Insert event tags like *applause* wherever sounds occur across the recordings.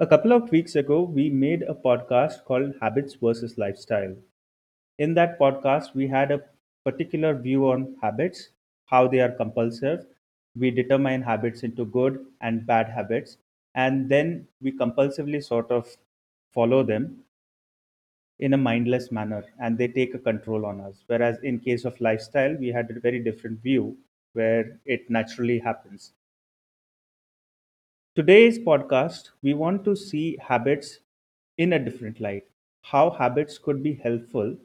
A couple of weeks ago, we made a podcast called Habits versus Lifestyle. In that podcast, we had a particular view on habits, how they are compulsive. We determine habits into good and bad habits, and then we compulsively sort of follow them in a mindless manner and they take a control on us. Whereas in case of lifestyle, we had a very different view where it naturally happens. Today's podcast, we want to see habits in a different light, how habits could be helpful.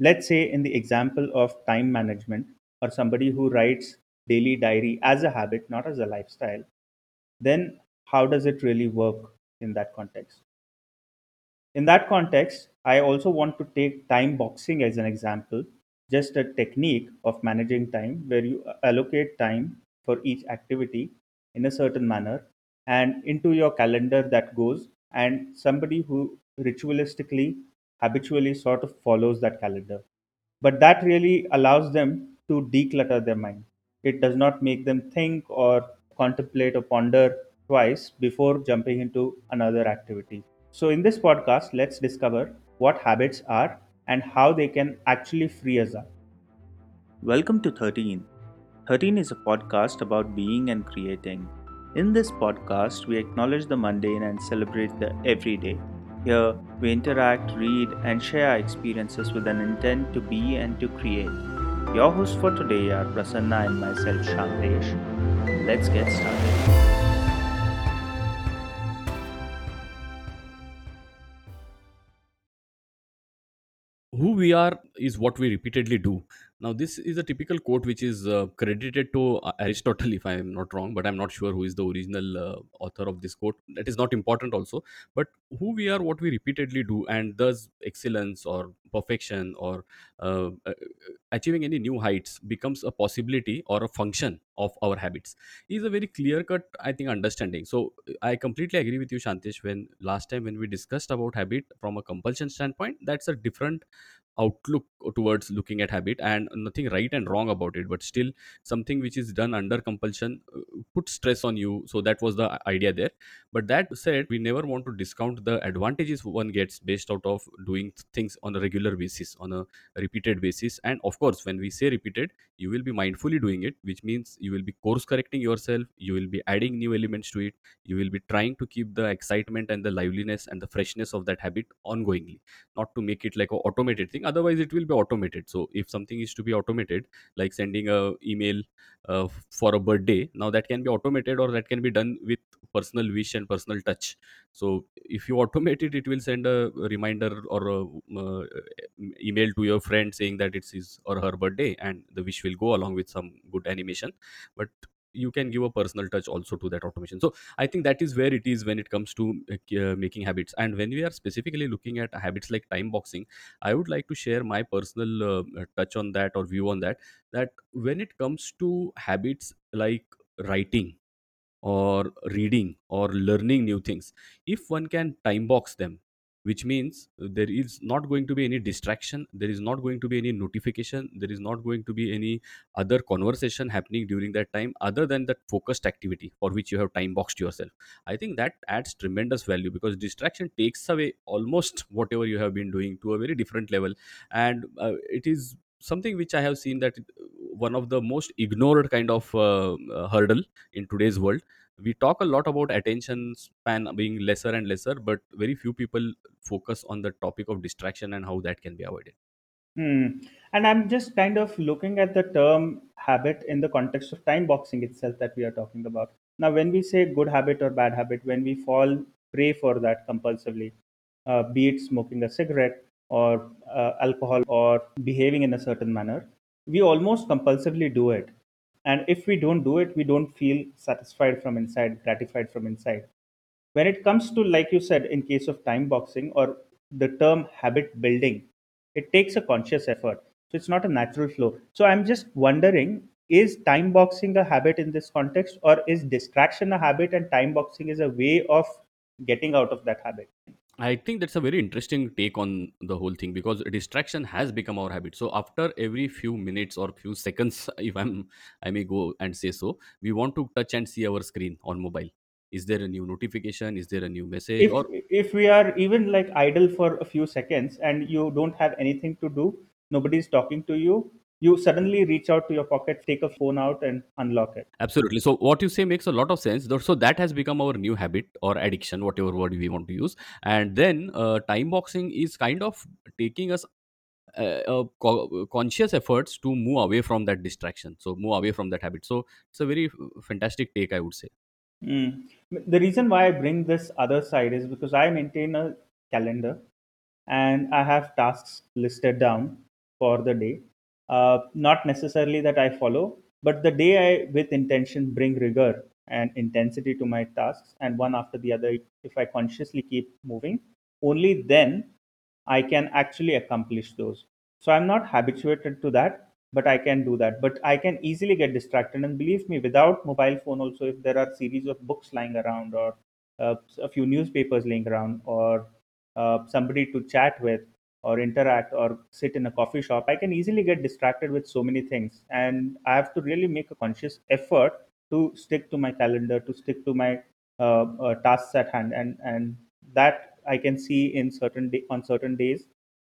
Let's say, in the example of time management, or somebody who writes daily diary as a habit, not as a lifestyle, then how does it really work in that context? In that context, I also want to take time boxing as an example, just a technique of managing time where you allocate time for each activity in a certain manner and into your calendar that goes, and somebody who ritualistically, habitually sort of follows that calendar. But that really allows them to declutter their mind. It does not make them think or contemplate or ponder twice before jumping into another activity. So, in this podcast, let's discover what habits are and how they can actually free us up. Welcome to 13. 13 is a podcast about being and creating. In this podcast, we acknowledge the mundane and celebrate the everyday. Here, we interact, read, and share our experiences with an intent to be and to create. Your hosts for today are Prasanna and myself, Shantesh. Let's get started. who we are is what we repeatedly do now this is a typical quote which is uh, credited to uh, aristotle if i am not wrong but i'm not sure who is the original uh, author of this quote. That is not important also. But who we are what we repeatedly do and thus excellence or perfection or uh, uh, achieving any new heights becomes a possibility or a function of our habits is a very clear cut i think understanding. So i completely agree with you shantesh when last time when we discussed about habit from a compulsion standpoint that's a different outlook towards looking at habit and nothing right and wrong about it but still something which is done under compulsion uh, puts stress on you. So that was the idea there. But that said we never want to discount the advantages one gets based out of doing things on a regular basis on a repeated basis. And of course when we say repeated you will be mindfully doing it which means you will be course correcting yourself you will be adding new elements to it you will be trying to keep the excitement and the liveliness and the freshness of that habit ongoingly not to make it like a automated thing otherwise it will be automated. So if something is to be automated like sending a email uh, for a birthday now that can be automated or that can be done with personal wish and personal touch. So if you automate it it will send a reminder or a uh, email to your friend saying that it's his or her birthday and the wish will go along with some good animation. But you can give a personal touch also to that automation. So i think that is where it is when it comes to uh, uh, making habits. And when we are specifically looking at habits like time boxing i would like to share my personal uh, uh, touch on that or view on that that when it comes to habits like writing or reading or learning new things if one can time box them which means there is not going to be any distraction there is not going to be any notification there is not going to be any other conversation happening during that time other than that focused activity for which you have time boxed yourself. I think that adds tremendous value because distraction takes away almost whatever you have been doing to a very different level. And uh, it is something which i have seen that one of the most ignored kind of uh, uh, hurdle in today's world we talk a lot about attention span being lesser and lesser but very few people focus on the topic of distraction and how that can be avoided Hmm. And I'm just kind of looking at the term habit in the context of time boxing itself that we are talking about. Now, when we say good habit or bad habit, when we fall prey for that compulsively, uh, be it smoking a cigarette or uh, alcohol or behaving in a certain manner, we almost compulsively do it. And if we don't do it, we don't feel satisfied from inside, gratified from inside. When it comes to like you said in case of time boxing or the term habit building it takes a conscious effort. So it's not a natural flow. So i'm just wondering is time boxing a habit in this context or is distraction a habit and time boxing is a way of getting out of that habit i think that's a very interesting take on the whole thing because distraction has become our habit. So after every few minutes or few seconds *laughs* if i'm i may go and say so we want to touch and see our screen on mobile. Is there a new notification? Is there a new message if or if we are even like idle for a few seconds and you don't have anything to do nobody's talking to you you suddenly reach out to your pocket take a phone out and unlock it Absolutely. So what you say makes a lot of sense. So that has become our new habit or addiction, whatever word we want to use. And then uh, time boxing is kind of taking us uh, uh, co- conscious efforts to move away from that distraction. So move away from that habit. So it's a very uh, fantastic take, I would say. Mm. The reason why I bring this other side is because I maintain a calendar and I have tasks listed down for the day. Uh, not necessarily that I follow, but the day I, with intention, bring rigor and intensity to my tasks, and one after the other, if I consciously keep moving, only then I can actually accomplish those. So I'm not habituated to that, but I can do that. But I can easily get distracted. And believe me, without mobile phone, also, if there are series of books lying around or uh, a few newspapers laying around or uh, somebody to chat with or interact or sit in a coffee shop, I can easily get distracted with so many things. And I have to really make a conscious effort to stick to my calendar, to stick to my uh, uh, tasks at hand. And, and that I can see in certain day, on certain days,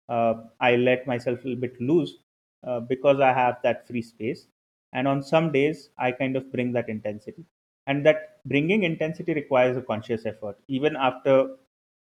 uh, I let myself a little bit loose uh, because I have that free space. And on some days, I kind of bring that intensity. And that bringing intensity requires a conscious effort, even after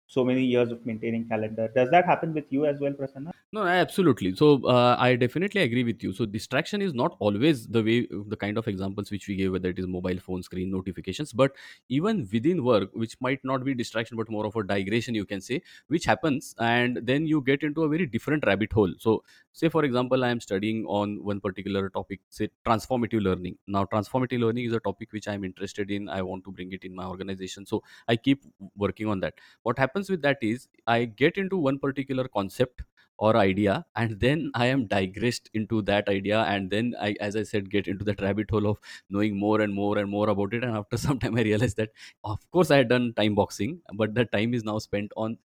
so many years of maintaining calendar. Does that happen with you as well, Prasanna? No, absolutely. So uh, I definitely agree with you. So distraction is not always the way, the kind of examples which we gave, whether it is mobile phone screen notifications, but even within work, which might not be distraction, but more of a digression, you can say, which happens, and then you get into a very different rabbit hole. So, say for example, I am studying on one particular topic, say transformative learning. Now, transformative learning is a topic which I am interested in. I want to bring it in my organization, so I keep working on that. What happens with that is I get into one particular concept or idea and then i am digressed into that idea and then i as i said get into that rabbit hole of knowing more and more and more about it. And after *laughs* some time i realized that of course i had done time boxing but the time is now spent on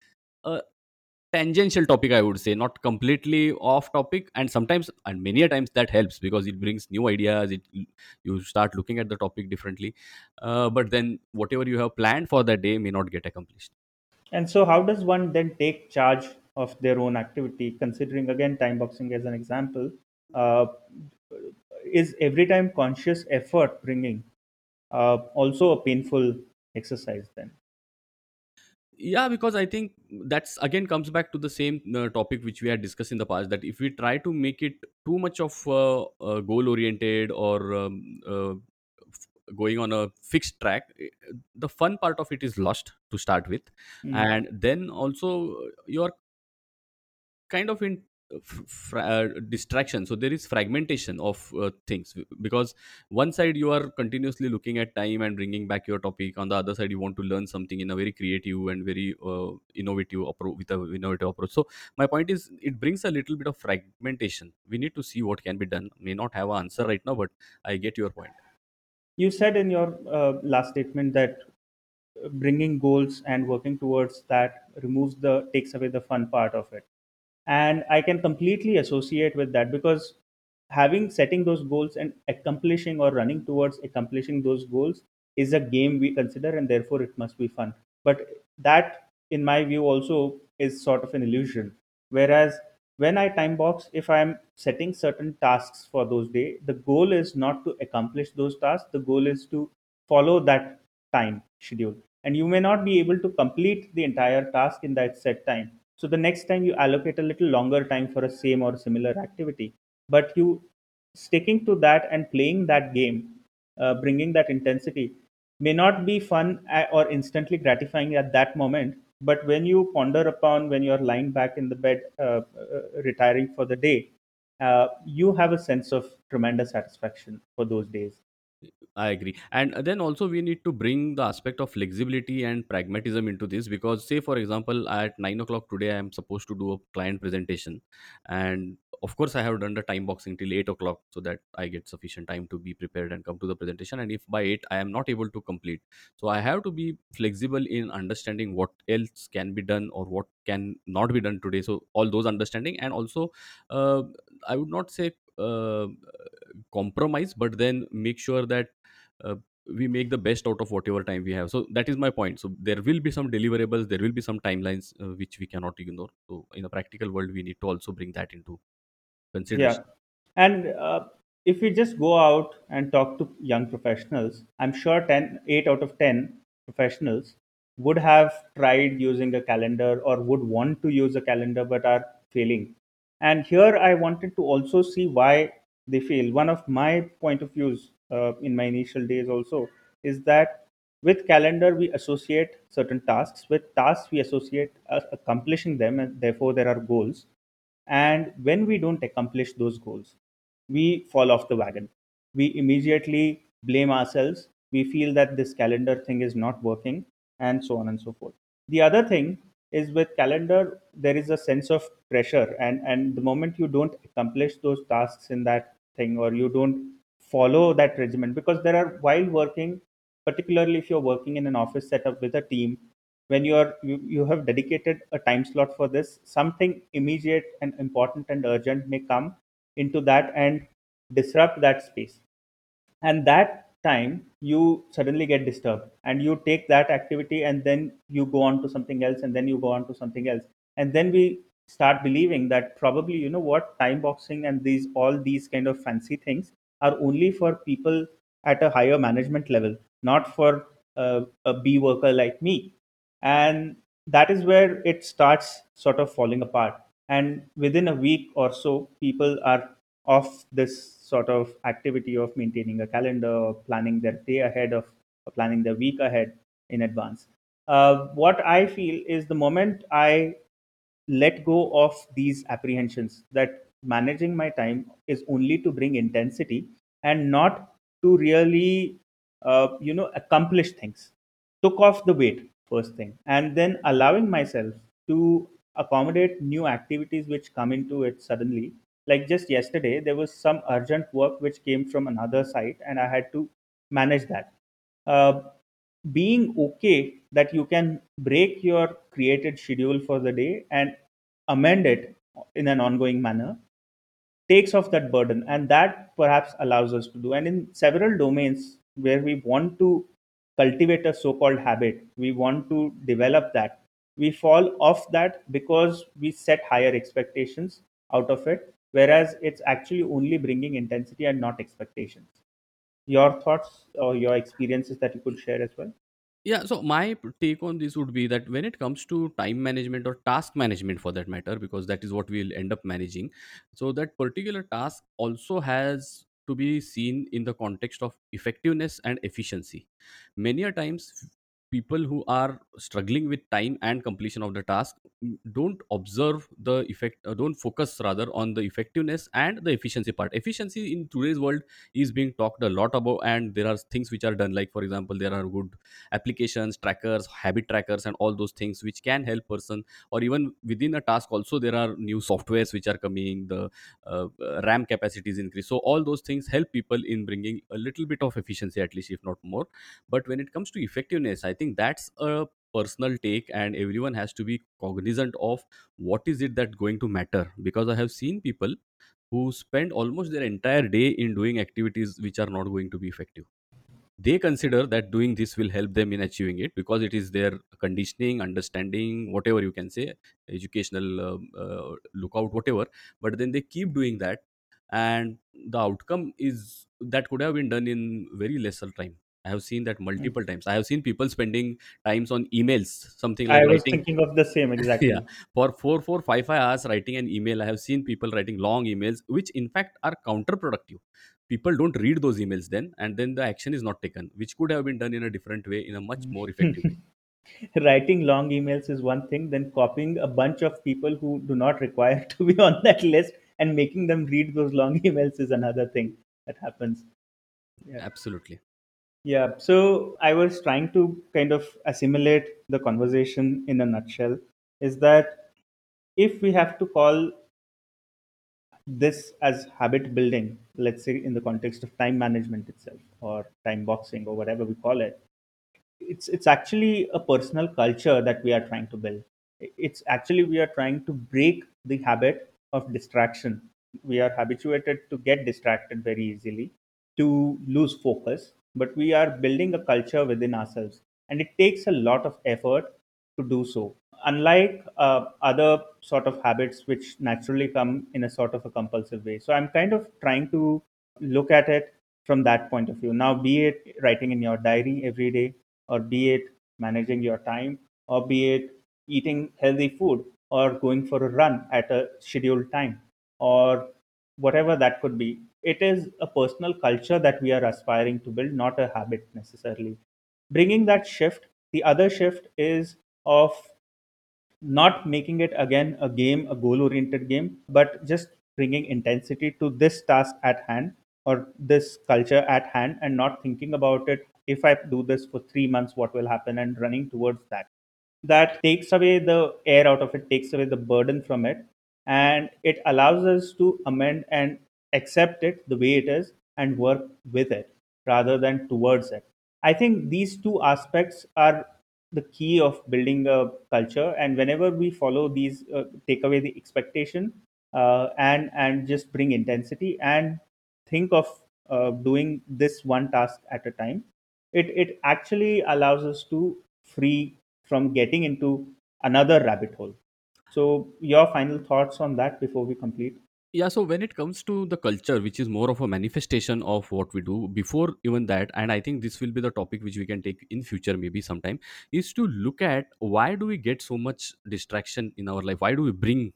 a tangential topic i would say not completely off topic. And sometimes and many a times that helps because it brings new ideas it you start looking at the topic differently. Uh, but then whatever you have planned for that day may not get accomplished And so, how does one then take charge of their own activity? Considering again time boxing as an example, uh, is every time conscious effort bringing uh, also a painful exercise then? yeah because i think that's again comes back to the same uh, topic which we had discussed in the past that if we try to make it too much of uh, uh, goal oriented or um, uh, going on a fixed track eh, the fun part of it is lost to start with. Mm. and then also you're kind of in uh, fra- uh, distraction. So there is fragmentation of uh, things because one side you are continuously looking at time and bringing back your topic. On the other side you want to learn something in a very creative and very uh, innovative approach with a innovative approach. So my point is it brings a little bit of fragmentation. We need to see what can be done. May not have an answer right now but i get your point You said in your uh, last statement that bringing goals and working towards that removes the takes away the fun part of it. And i can completely associate with that because having setting those goals and accomplishing or running towards accomplishing those goals is a game we consider and therefore it must be fun. But that in my view also is sort of an illusion. Whereas when i time box if i'm setting certain tasks for those day the goal is not to accomplish those tasks. The goal is to follow that time schedule. And you may not be able to complete the entire task in that set time. So the next time you allocate a little longer time for a same or similar activity. But you sticking to that and playing that game uh, bringing that intensity may not be fun or instantly gratifying at that moment but when you ponder upon when you're lying back in the bed uh, uh, retiring for the day uh, you have a sense of tremendous satisfaction for those days I agree. And then also we need to bring the aspect of flexibility and pragmatism into this because say for example at nine o'clock today I am supposed to do a client presentation. And of course I have done the time boxing till eight o'clock so that I get sufficient time to be prepared and come to the presentation. And if by eight I am not able to complete. So I have to be flexible in understanding what else can be done or what can not be done today. So all those understanding and also uh, I would not say uh, compromise but then make sure that uh, we make the best out of whatever time we have so that is my point so there will be some deliverables there will be some timelines uh, which we cannot ignore so in a practical world we need to also bring that into consideration Yeah. And uh, if we just go out and talk to young professionals, I'm sure 10, 8 out of 10 professionals would have tried using a calendar or would want to use a calendar but are failing. And here I wanted to also see why they fail. One of my point of views uh, in my initial days also is that with calendar we associate certain tasks. With tasks we associate uh, accomplishing them, and therefore there are goals and when we don't accomplish those goals, we fall off the wagon. We immediately blame ourselves. We feel that this calendar thing is not working, and so on and so forth. The other thing is with calendar, there is a sense of pressure, and, and the moment you don't accomplish those tasks in that thing or you don't follow that regimen, because there are while working, particularly if you're working in an office setup with a team, when you are you, you have dedicated a time slot for this something immediate and important and urgent may come into that and disrupt that space. And that time you suddenly get disturbed and you take that activity and then you go on to something else and then you go on to something else. And then we start believing that probably you know what time boxing and these all these kind of fancy things are only for people at a higher management level not for uh, a b worker like me. And that is where it starts sort of falling apart. And within a week or so people are off this sort of activity of maintaining a calendar or planning their day ahead of planning their week ahead in advance. Uh, what i feel is the moment i let go of these apprehensions that managing my time is only to bring intensity and not to really uh, you know accomplish things. Took off the weight first thing and then allowing myself to accommodate new activities which come into it suddenly. Like just yesterday there was some urgent work which came from another site and i had to manage that. Uh, being okay that you can break your created schedule for the day and amend it in an ongoing manner takes off that burden and that perhaps allows us to do. And in several domains where we want to cultivate a so-called habit we want to develop that we fall off that because we set higher expectations out of it whereas it's actually only bringing intensity and not expectations. Your thoughts or your experiences that you could share as well Yeah, so my take on this would be that when it comes to time management or task management for that matter, because that is what we'll end up managing, so that particular task also has to be seen in the context of effectiveness and efficiency. Many a times, people who are struggling with time and completion of the task mm, don't observe the effect, uh, don't focus rather on the effectiveness and the efficiency part. Efficiency in today's world is being talked a lot about, and there are things which are done, like for example, there are good applications trackers habit trackers and all those things which can help person or even within a task also there are new softwares which are coming the uh, ram capacities increase so all those things help people in bringing a little bit of efficiency at least if not more but when it comes to effectiveness i think that's a personal take and everyone has to be cognizant of what is it that going to matter. Because i have seen people who spend almost their entire day in doing activities which are not going to be effective. They consider that doing this will help them in achieving it because it is their conditioning understanding whatever you can say educational um, uh, lookout whatever. But then they keep doing that and the outcome is that could have been done in very lesser time i have seen that hmm. multiple times. I have seen people spending times on emails something like i was writing thinking of the same *laughs* exactly. yeah for four four five five hours writing an email i have seen people writing long emails which in fact are counterproductive. People don't read those emails then and then the action is not taken which could have been done in a different way in a much more *laughs* effective way. Writing long emails is one thing then copying a bunch of people who do not require *laughs* to be on that list and making them read those long emails is another thing that happens. Yeah. Absolutely yeah so i was trying to kind of assimilate the conversation in a nutshell is that if we have to call this as habit building let's say in the context of time management itself or time boxing or whatever we call it it's it's actually a personal culture that we are trying to build. It's actually we are trying to break the habit of distraction. We are habituated to get distracted very easily to lose focus but we are building a culture within ourselves. And it takes a lot of effort to do so. Unlike uh, other sort of habits which naturally come in a sort of a compulsive way. So I'm kind of trying to look at it from that point of view. Now, be it writing in your diary every day, or be it managing your time, or be it eating healthy food, or going for a run at a scheduled time, or whatever that could be. It is a personal culture that we are aspiring to build, not a habit necessarily. Bringing that shift, the other shift is of not making it again a game, a goal oriented game, but just bringing intensity to this task at hand or this culture at hand and not thinking about it. If I do this for three months, what will happen? And running towards that. That takes away the air out of it, takes away the burden from it, and it allows us to amend and accept it the way it is and work with it rather than towards it. I think these two aspects are the key of building a culture. And whenever we follow these uh, take away the expectation uh, and and just bring intensity and think of uh, doing this one task at a time it it actually allows us to free from getting into another rabbit hole. So your final thoughts on that before we complete yeah so when it comes to the culture which is more of a manifestation of what we do before even that and i think this will be the topic which we can take in future maybe sometime is to look at why do we get so much distraction in our life? Why do we bring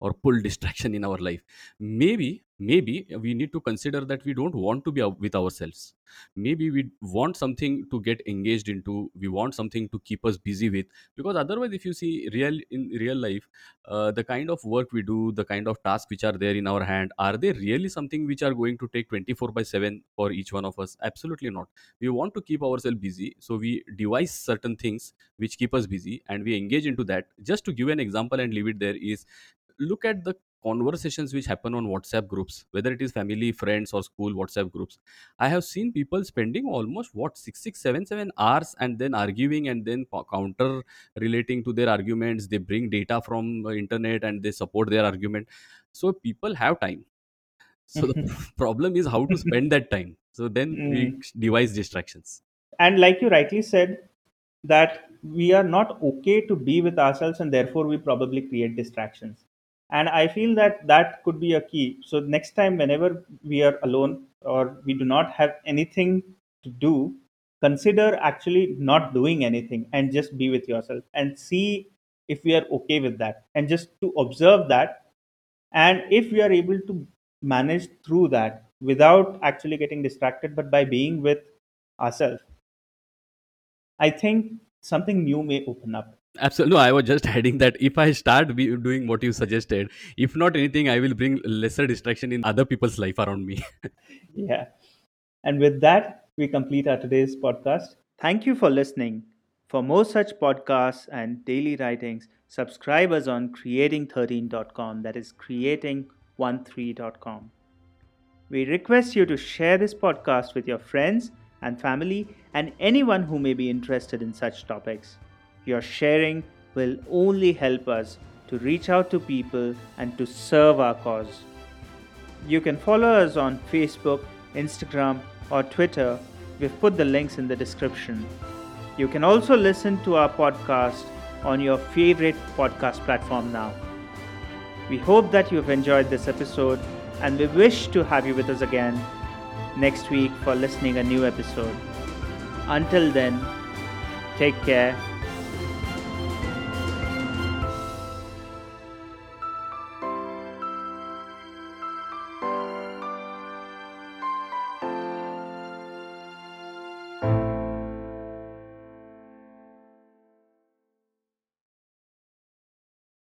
or pull distraction in our life? Maybe maybe we need to consider that we don't want to be with ourselves. Maybe we want something to get engaged into we want something to keep us busy with. Because otherwise if you see real in real life uh, the kind of work we do the kind of tasks which are there in our hand are they really something which are going to take 24 by 7 for each one of us? Absolutely not. We want to keep ourselves busy so we devise certain things which keep us busy and we engage into that. Just to give an example and leave it there is look at the conversations which happen on whatsapp groups whether it is family friends or school whatsapp groups i have seen people spending almost what six six seven seven hours and then arguing and then counter relating to their arguments. They bring data from the internet and they support their argument. So people have time. So the *laughs* problem is how to spend that time. So then *laughs* we Mm. devise distractions. And like you rightly said that we are not okay to be with ourselves and therefore we probably create distractions and i feel that that could be a key. So next time whenever we are alone or we do not have anything to do consider actually not doing anything and just be with yourself and see if we are okay with that. And just to observe that. And if we are able to manage through that without actually getting distracted but by being with ourselves I think something new may open up. Absolutely. No, I was just *laughs* adding that if I start be doing what you suggested, if not anything, I will bring lesser distraction in other people's life around me. *laughs* Yeah. And with that, we complete our today's podcast. Thank you for listening. For more such podcasts and daily writings, subscribe us on creating13.com. That is creating13.com. We request you to share this podcast with your friends and family and anyone who may be interested in such topics. Your sharing will only help us to reach out to people and to serve our cause. You can follow us on Facebook, Instagram, or Twitter. We've put the links in the description. You can also listen to our podcast on your favorite podcast platform now. We hope that you've enjoyed this episode and we wish to have you with us again next week for listening a new episode. Until then, take care